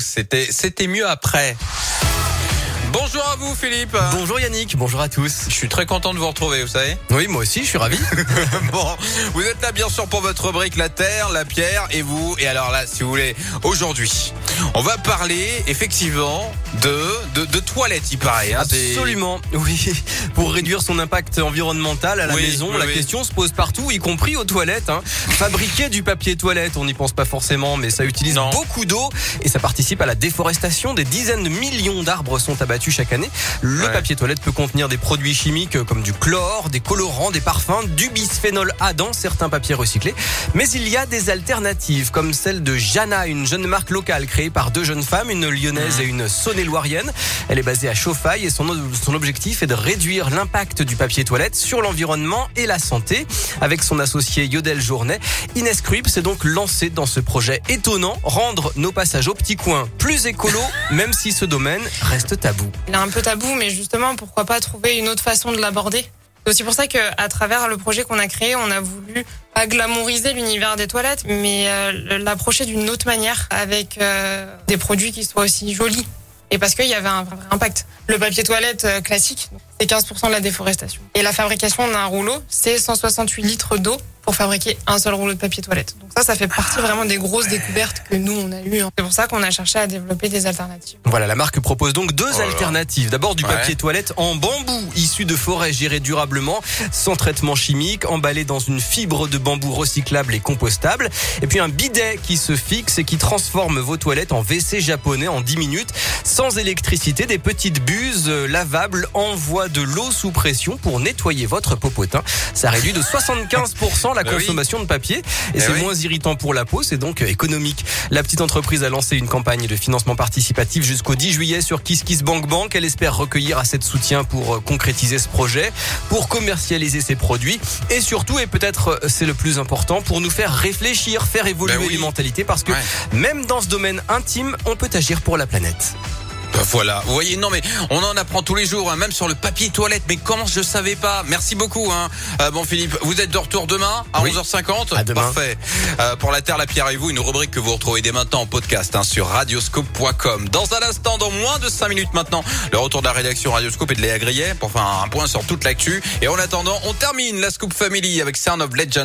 C'était, c'était mieux après. Bonjour à vous Philippe. Bonjour Yannick, bonjour à tous. Je suis très content de vous retrouver, vous savez. Oui, moi aussi, je suis ravi. bon, vous êtes là bien sûr pour votre rubrique La Terre, la Pierre et vous. Et alors là, si vous voulez, aujourd'hui, on va parler effectivement de de, de toilettes, il paraît. Hein, Absolument, oui. Pour réduire son impact environnemental à la maison, la question se pose partout, y compris aux toilettes. Hein. Fabriquer du papier toilette, on n'y pense pas forcément, mais ça utilise beaucoup d'eau et ça participe à la déforestation. Des dizaines de millions d'arbres sont abattus chaque année. Le papier toilette peut contenir des produits chimiques comme du chlore, des colorants, des parfums, du bisphénol A dans certains papiers recyclés. Mais il y a des alternatives comme celle de Jana, une jeune marque locale créée par deux jeunes femmes, une lyonnaise et une saône-et-loirienne. Elle est basée à Chauffaille et son, son objectif est de réduire l'impact du papier toilette sur l'environnement et la santé. Avec son associé Yodel Journet, Inès Kruip s'est donc lancée dans ce projet étonnant, rendre nos passages au petit coin plus écolo, même si ce domaine reste tabou. Il est un peu tabou, mais justement, pourquoi pas trouver une autre façon de l'aborder? C'est aussi pour ça qu'à travers le projet qu'on a créé, on a voulu pas glamouriser l'univers des toilettes, mais euh, l'approcher d'une autre manière avec euh, des produits qui soient aussi jolis. Et parce qu'il y avait un vrai impact. Le papier toilette euh, classique, c'est 15% de la déforestation. Et la fabrication d'un rouleau, c'est 168 litres d'eau pour fabriquer un seul rouleau de papier toilette. Donc ça, ça fait partie vraiment des grosses découvertes que nous, on a eues. Hein. C'est pour ça qu'on a cherché à développer des alternatives. Voilà, la marque propose donc deux oh alternatives. D'abord du papier toilette en bambou, issu de forêts gérées durablement, sans traitement chimique, emballé dans une fibre de bambou recyclable et compostable. Et puis un bidet qui se fixe et qui transforme vos toilettes en WC japonais en 10 minutes. Sans électricité, des petites buses lavables envoient de l'eau sous pression pour nettoyer votre popotin. Ça réduit de 75% la bah consommation de papier. Et bah c'est moins irritant pour la peau, c'est donc économique. La petite entreprise a lancé une campagne de financement participatif jusqu'au 10 juillet sur KissKissBankBank. Elle espère recueillir assez de soutien pour euh, concrétiser ce projet, pour commercialiser ses produits. Et surtout, et peut-être euh, c'est le plus important, pour nous faire réfléchir, faire évoluer bah les mentalités. Parce que même dans ce domaine intime, on peut agir pour la planète. Bah, voilà, vous voyez, non mais on en apprend tous les jours, hein, même sur le papier toilette. Mais comment je savais pas? Merci beaucoup. Hein. Euh, bon Philippe, vous êtes de retour demain à 11h50 à demain. Parfait. Euh, pour la Terre, la Pierre et vous, une rubrique que vous retrouvez dès maintenant en podcast hein, sur radioscope.com. Dans un instant, dans moins de 5 minutes maintenant, le retour de la rédaction Radioscope et de Léa Grillet pour faire un point sur toute l'actu. Et en attendant, on termine la Scoop Family avec Cern of Legend.